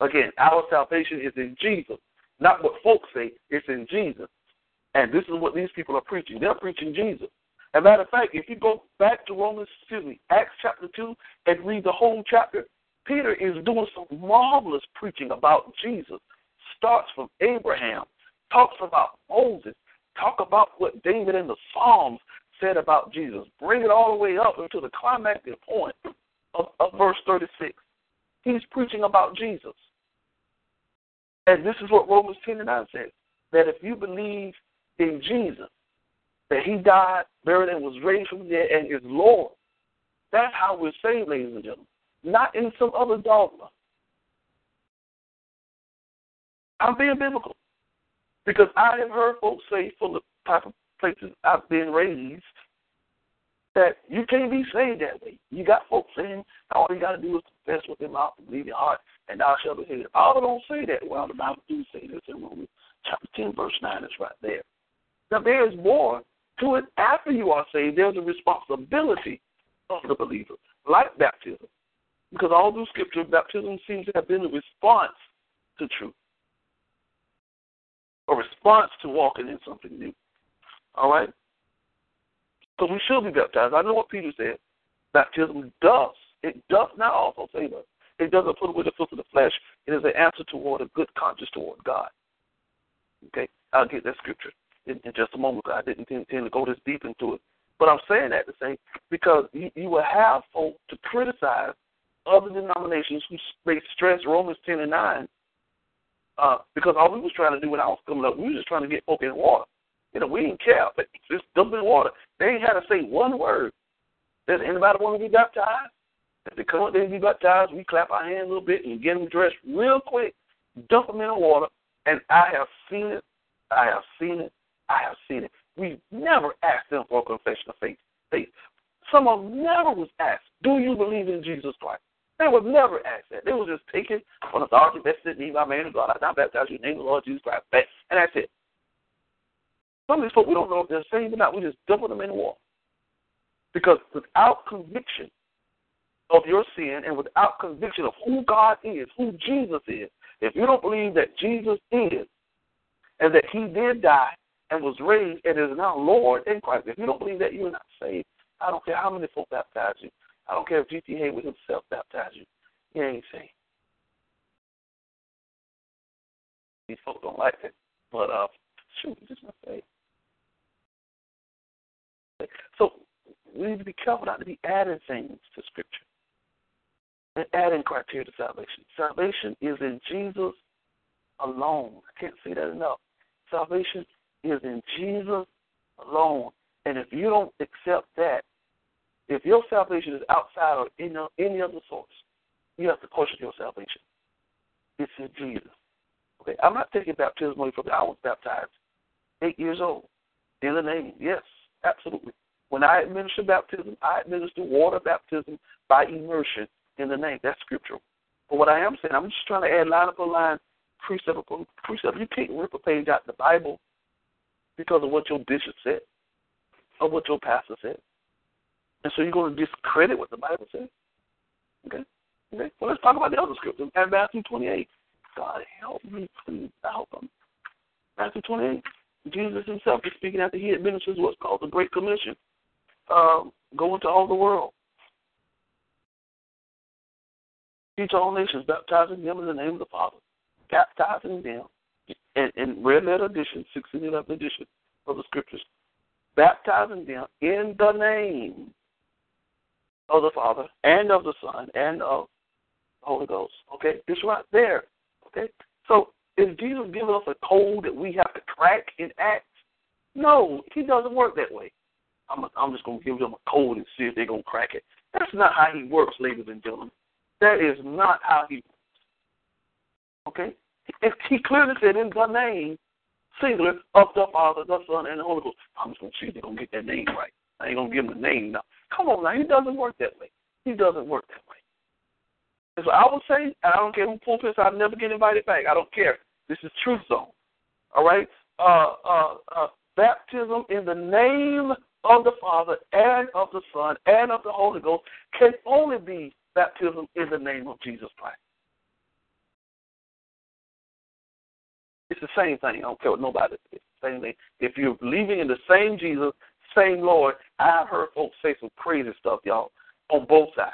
Again, our salvation is in Jesus, not what folks say, it's in Jesus. And this is what these people are preaching. They're preaching Jesus. As a matter of fact, if you go back to Romans, excuse me, Acts chapter 2 and read the whole chapter, Peter is doing some marvelous preaching about Jesus. Starts from Abraham, talks about Moses, talk about what David in the Psalms said about Jesus. Bring it all the way up into the climactic point of, of verse 36. He's preaching about Jesus. And this is what Romans 10 and 9 says that if you believe in Jesus, that he died, buried, and was raised from the dead and is Lord, that's how we're saved, ladies and gentlemen, not in some other dogma. I'm being biblical because I have heard folks say from the type of places I've been raised that you can't be saved that way. You got folks saying all you got to do is confess with your mouth believe your heart, and thou shalt be saved. Bible don't say that. Well, the Bible do say this in Romans chapter 10, verse 9. It's right there. Now, there is more to it after you are saved. There's a responsibility of the believer, like baptism. Because all through Scripture, baptism seems to have been a response to truth, a response to walking in something new. All right? So we should be baptized. I know what Peter said. Baptism does. It does not also save us. It doesn't put away the filth of the flesh. It is an answer toward a good conscience toward God. Okay? I'll get that scripture in, in just a moment. I didn't intend to go this deep into it. But I'm saying that to say because you, you will have folks to criticize other denominations who may stress Romans 10 and 9 uh, because all we was trying to do when I was coming up, we were just trying to get folk in water. You know, we didn't care, but just dump in water. They ain't had to say one word. Does anybody want to be baptized? If they come up there and be baptized, we clap our hands a little bit and get them dressed real quick, dump them in the water, and I have seen it. I have seen it. I have seen it. We never asked them for a confession of faith. faith. Some of them never was asked, Do you believe in Jesus Christ? They was never asked that. They was just taken on authority vested in me by man of God. I now baptize you in the name of the Lord Jesus Christ. And that's it. Some of these folks, we don't know if they're saved or not. We just dump them in the water. Because without conviction of your sin and without conviction of who God is, who Jesus is, if you don't believe that Jesus is and that he did die and was raised and is now Lord in Christ, if you don't believe that, you're not saved. I don't care how many folk baptize you. I don't care if G.T. Haywood himself baptized you. You ain't saved. These folks don't like it. But uh shoot, just not saved. So we need to be careful not to be adding things to Scripture and adding criteria to salvation. Salvation is in Jesus alone. I can't say that enough. Salvation is in Jesus alone. And if you don't accept that, if your salvation is outside of any, any other source, you have to question your salvation. It's in Jesus. Okay, I'm not taking baptism away from. I was baptized eight years old in the name. Yes, absolutely. When I administer baptism, I administer water baptism by immersion in the name. That's scriptural. But what I am saying, I'm just trying to add line upon line, precept upon precept. You can't rip a page out of the Bible because of what your bishop said or what your pastor said. And so you're going to discredit what the Bible says? Okay? Okay? Well, let's talk about the other scripture. And Matthew 28. God help me, please. Help them. Matthew 28. Jesus himself is speaking after he administers what's called the Great Commission. Um, go into all the world. Teach all nations, baptizing them in the name of the Father, baptizing them in, in red letter edition, 16 and 11 edition of the scriptures, baptizing them in the name of the Father and of the Son and of the Holy Ghost. Okay, it's right there. Okay, so is Jesus giving us a code that we have to crack and act? No, he doesn't work that way. I'm, a, I'm just going to give them a code and see if they're going to crack it. That's not how he works, ladies and gentlemen. That is not how he works. Okay? If he clearly said in the name, singular, of the Father, the Son, and the Holy Ghost. I'm just going to see if they're going to get that name right. I ain't going to give him the name now. Come on now. He doesn't work that way. He doesn't work that way. And so I would say, I don't care who pulpits, I'll never get invited back. I don't care. This is truth zone. All right? Uh, uh, uh, baptism in the name of the Father and of the Son and of the Holy Ghost can only be baptism in the name of Jesus Christ. It's the same thing. I don't care what nobody says. Same thing. If you're believing in the same Jesus, same Lord, I've heard folks say some crazy stuff, y'all, on both sides.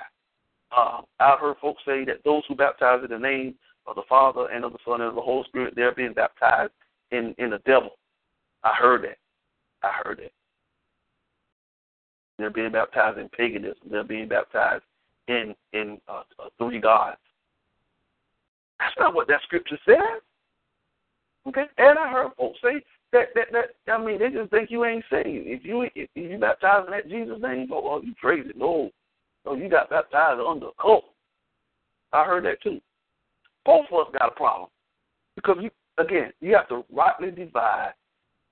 Uh, I've heard folks say that those who baptize in the name of the Father and of the Son and of the Holy Spirit, they're being baptized in in the devil. I heard that. I heard that. They're being baptized in paganism. They're being baptized in in uh, uh, three gods. That's not what that scripture says. Okay, and I heard folks say that that that I mean they just think you ain't saved if you if you baptized in that Jesus name. Oh, you crazy? No, no, you got baptized under a cult. I heard that too. Both of us got a problem because you again you have to rightly divide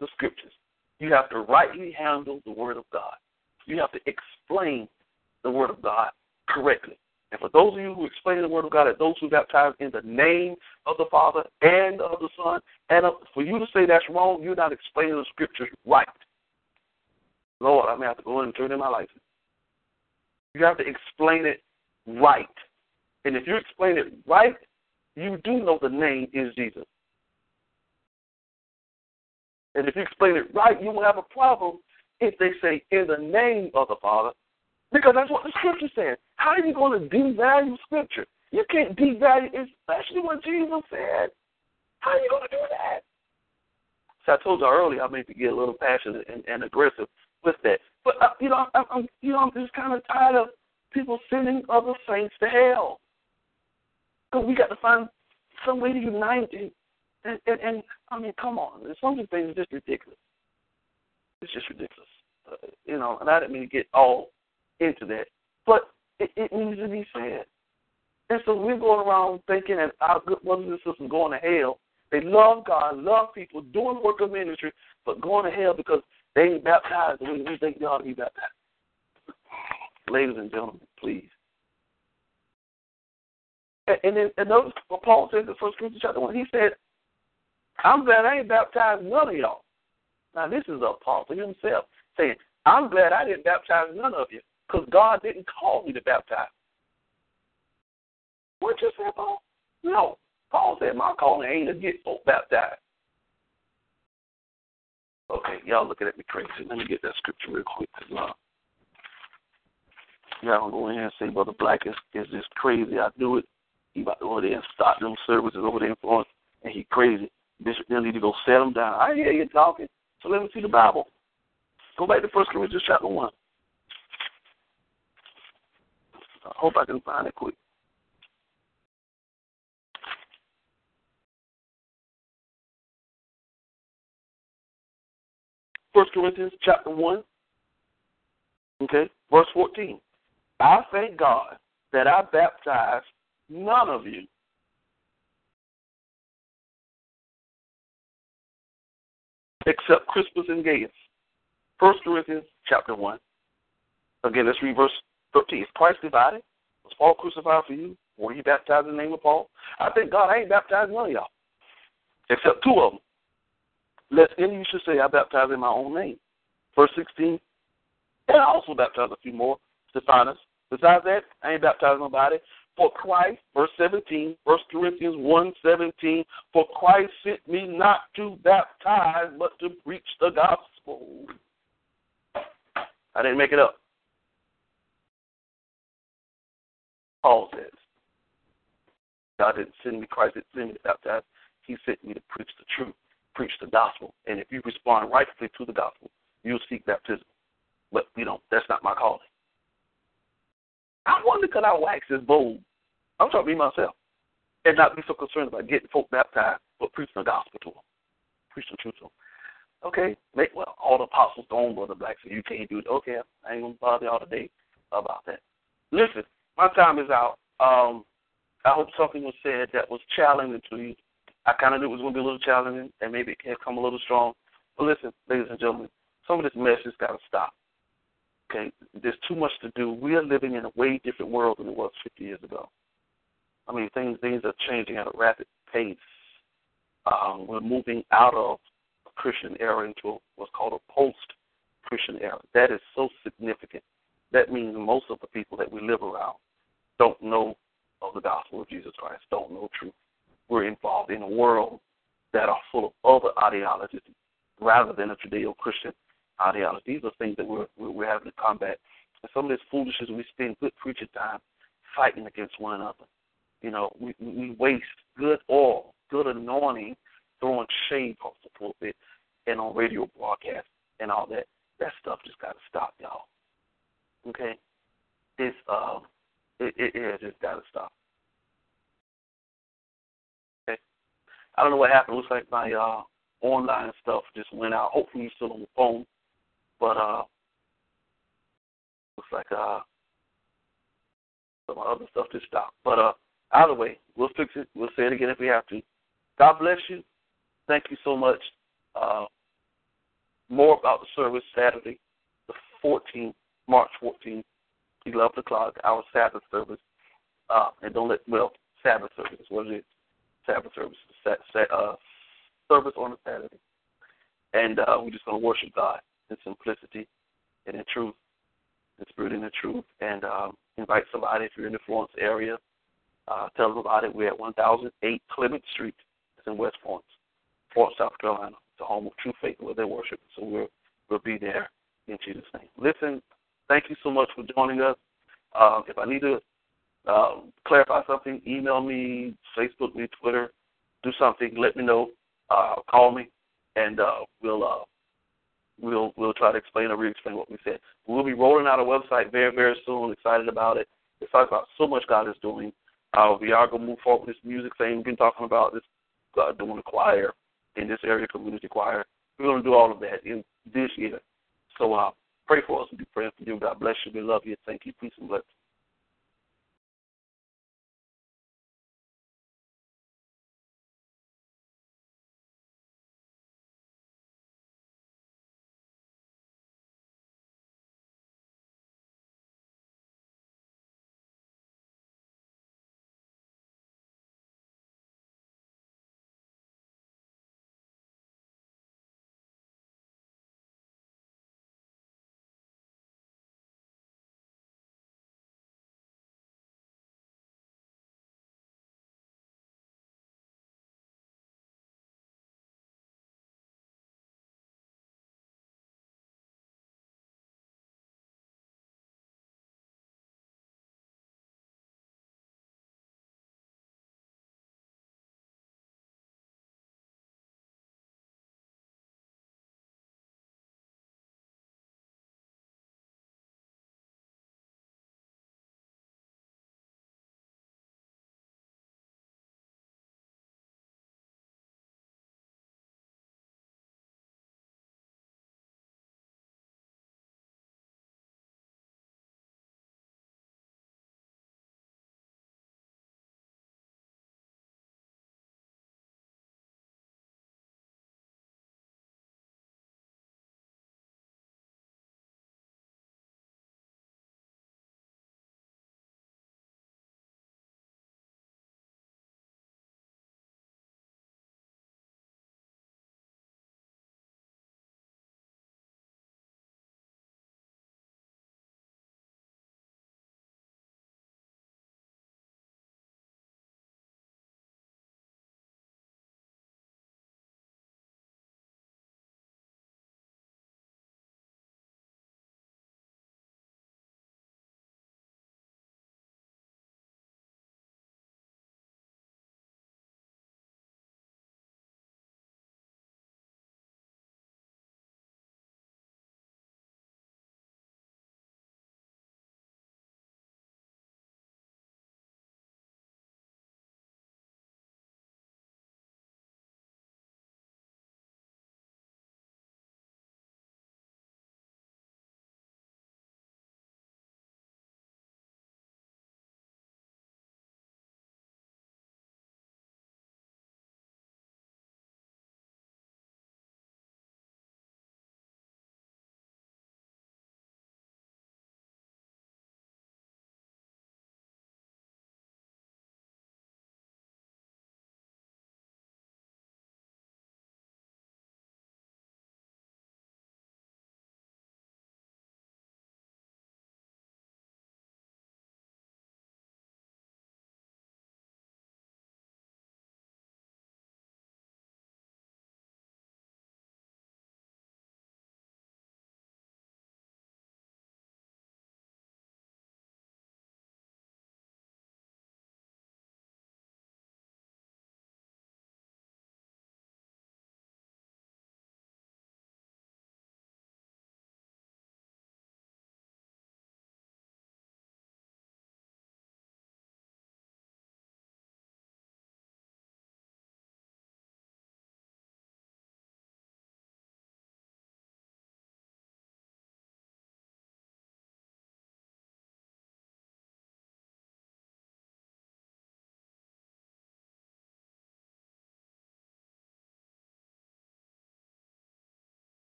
the scriptures. You have to rightly handle the word of God. You have to explain the word of God correctly. And for those of you who explain the word of God, and those who baptize in the name of the Father and of the Son, and of, for you to say that's wrong, you're not explaining the scriptures right. Lord, I may have to go in and turn in my license. You have to explain it right. And if you explain it right, you do know the name is Jesus. And if you explain it right, you won't have a problem if they say in the name of the Father, because that's what the scripture says. How are you going to devalue scripture? You can't devalue, especially what Jesus said. How are you going to do that? So I told you earlier, I may get a little passionate and, and aggressive with that. But uh, you know, I'm, I'm you know, I'm just kind of tired of people sending other saints to hell. Because we got to find some way to unite and, and, and, and I mean, come on, some of the things are just ridiculous. It's just ridiculous, uh, you know. And I didn't mean to get all into that, but it, it needs to be said. And so we're going around thinking that our good brothers and sisters going to hell. They love God, love people, doing work of ministry, but going to hell because they ain't baptized the way we think they ought to be baptized. Ladies and gentlemen, please. And, then and notice what Paul says in First Corinthians chapter one. He said, "I'm glad I ain't baptized none of y'all." Now this is Apostle himself saying, "I'm glad I didn't baptize none of you because God didn't call me to baptize." What you say, Paul? No. Paul said, "My calling ain't to get folk baptized." Okay, y'all looking at me crazy. Let me get that scripture real quick. Cause, uh, y'all go in here and say, Brother Black is, is crazy. I do it. He about to go there and start them services over there in Florence, and he crazy. Bishop then need to go set him down. I hear you talking. So let me see the Bible. Go back to First Corinthians chapter one. I hope I can find it quick. First Corinthians chapter one. Okay, verse fourteen. I thank God that I baptized none of you except Crispus and Gaius. First Corinthians chapter one. Again, let's read verse thirteen. Is Christ divided? Was Paul crucified for you? Were you baptized in the name of Paul? I thank God I ain't baptized none of y'all. Except two of them. Lest any of you should say I baptized in my own name. Verse sixteen. And I also baptized a few more, Stephanas. Besides that, I ain't baptized nobody. For Christ, verse 17, 1 Corinthians 1 17, for Christ sent me not to baptize, but to preach the gospel. I didn't make it up. Paul says, God didn't send me, Christ didn't send me to baptize. He sent me to preach the truth, preach the gospel. And if you respond rightfully to the gospel, you'll seek baptism. But, you know, that's not my calling. I wonder could I wax this bold I'm trying to be myself and not be so concerned about getting folk baptized, but preaching the gospel to them, preaching the truth to them. Okay, make well all the apostles gone, brother Black, so you can't do it. Okay, I ain't gonna bother y'all today about that. Listen, my time is out. Um, I hope something was said that was challenging to you. I kind of knew it was going to be a little challenging, and maybe it can come a little strong. But listen, ladies and gentlemen, some of this mess has got to stop. Okay, there's too much to do. We are living in a way different world than it was 50 years ago. I mean, things things are changing at a rapid pace. Um, we're moving out of a Christian era into what's called a post-Christian era. That is so significant. That means most of the people that we live around don't know of the gospel of Jesus Christ, don't know truth. We're involved in a world that are full of other ideologies rather than a Judeo-Christian ideology. These are things that we're we're having to combat. And some of this foolishness we spend good preaching time fighting against one another. You know, we, we waste good oil, good anointing throwing shade off the pulpit and on radio broadcasts and all that. That stuff just got to stop, y'all. Okay, it's uh, it it, it just got to stop. Okay, I don't know what happened. Looks like my uh online stuff just went out. Hopefully, you're still on the phone, but uh, looks like uh, some other stuff just stopped. But uh, either way, we'll fix it. We'll say it again if we have to. God bless you. Thank you so much. Uh, more about the service Saturday, the 14th, March 14th, 11 o'clock, our Sabbath service. Uh, and don't let, well, Sabbath service, what it is. Sabbath service, uh, service on a Saturday. And uh, we're just going to worship God in simplicity and in truth, in spirit and in truth. And um, invite somebody if you're in the Florence area. Uh, tell them about it. We're at 1008 Clement Street. It's in West Florence, Florence, South Carolina It's the home of true faith where they worship. So we'll we'll be there in Jesus' name. Listen, thank you so much for joining us. Uh, if I need to uh, clarify something, email me, Facebook me, Twitter, do something. Let me know. Uh, call me, and uh, we'll uh, we'll we'll try to explain or re-explain what we said. We'll be rolling out a website very very soon. Excited about it. Excited about so much God is doing. Uh, we are going to move forward with this music thing we've been talking about. This uh, doing a choir in this area community choir. We're going to do all of that in this year. So uh, pray for us. We be praying for you. God bless you. We love you. Thank you. Peace and blessings.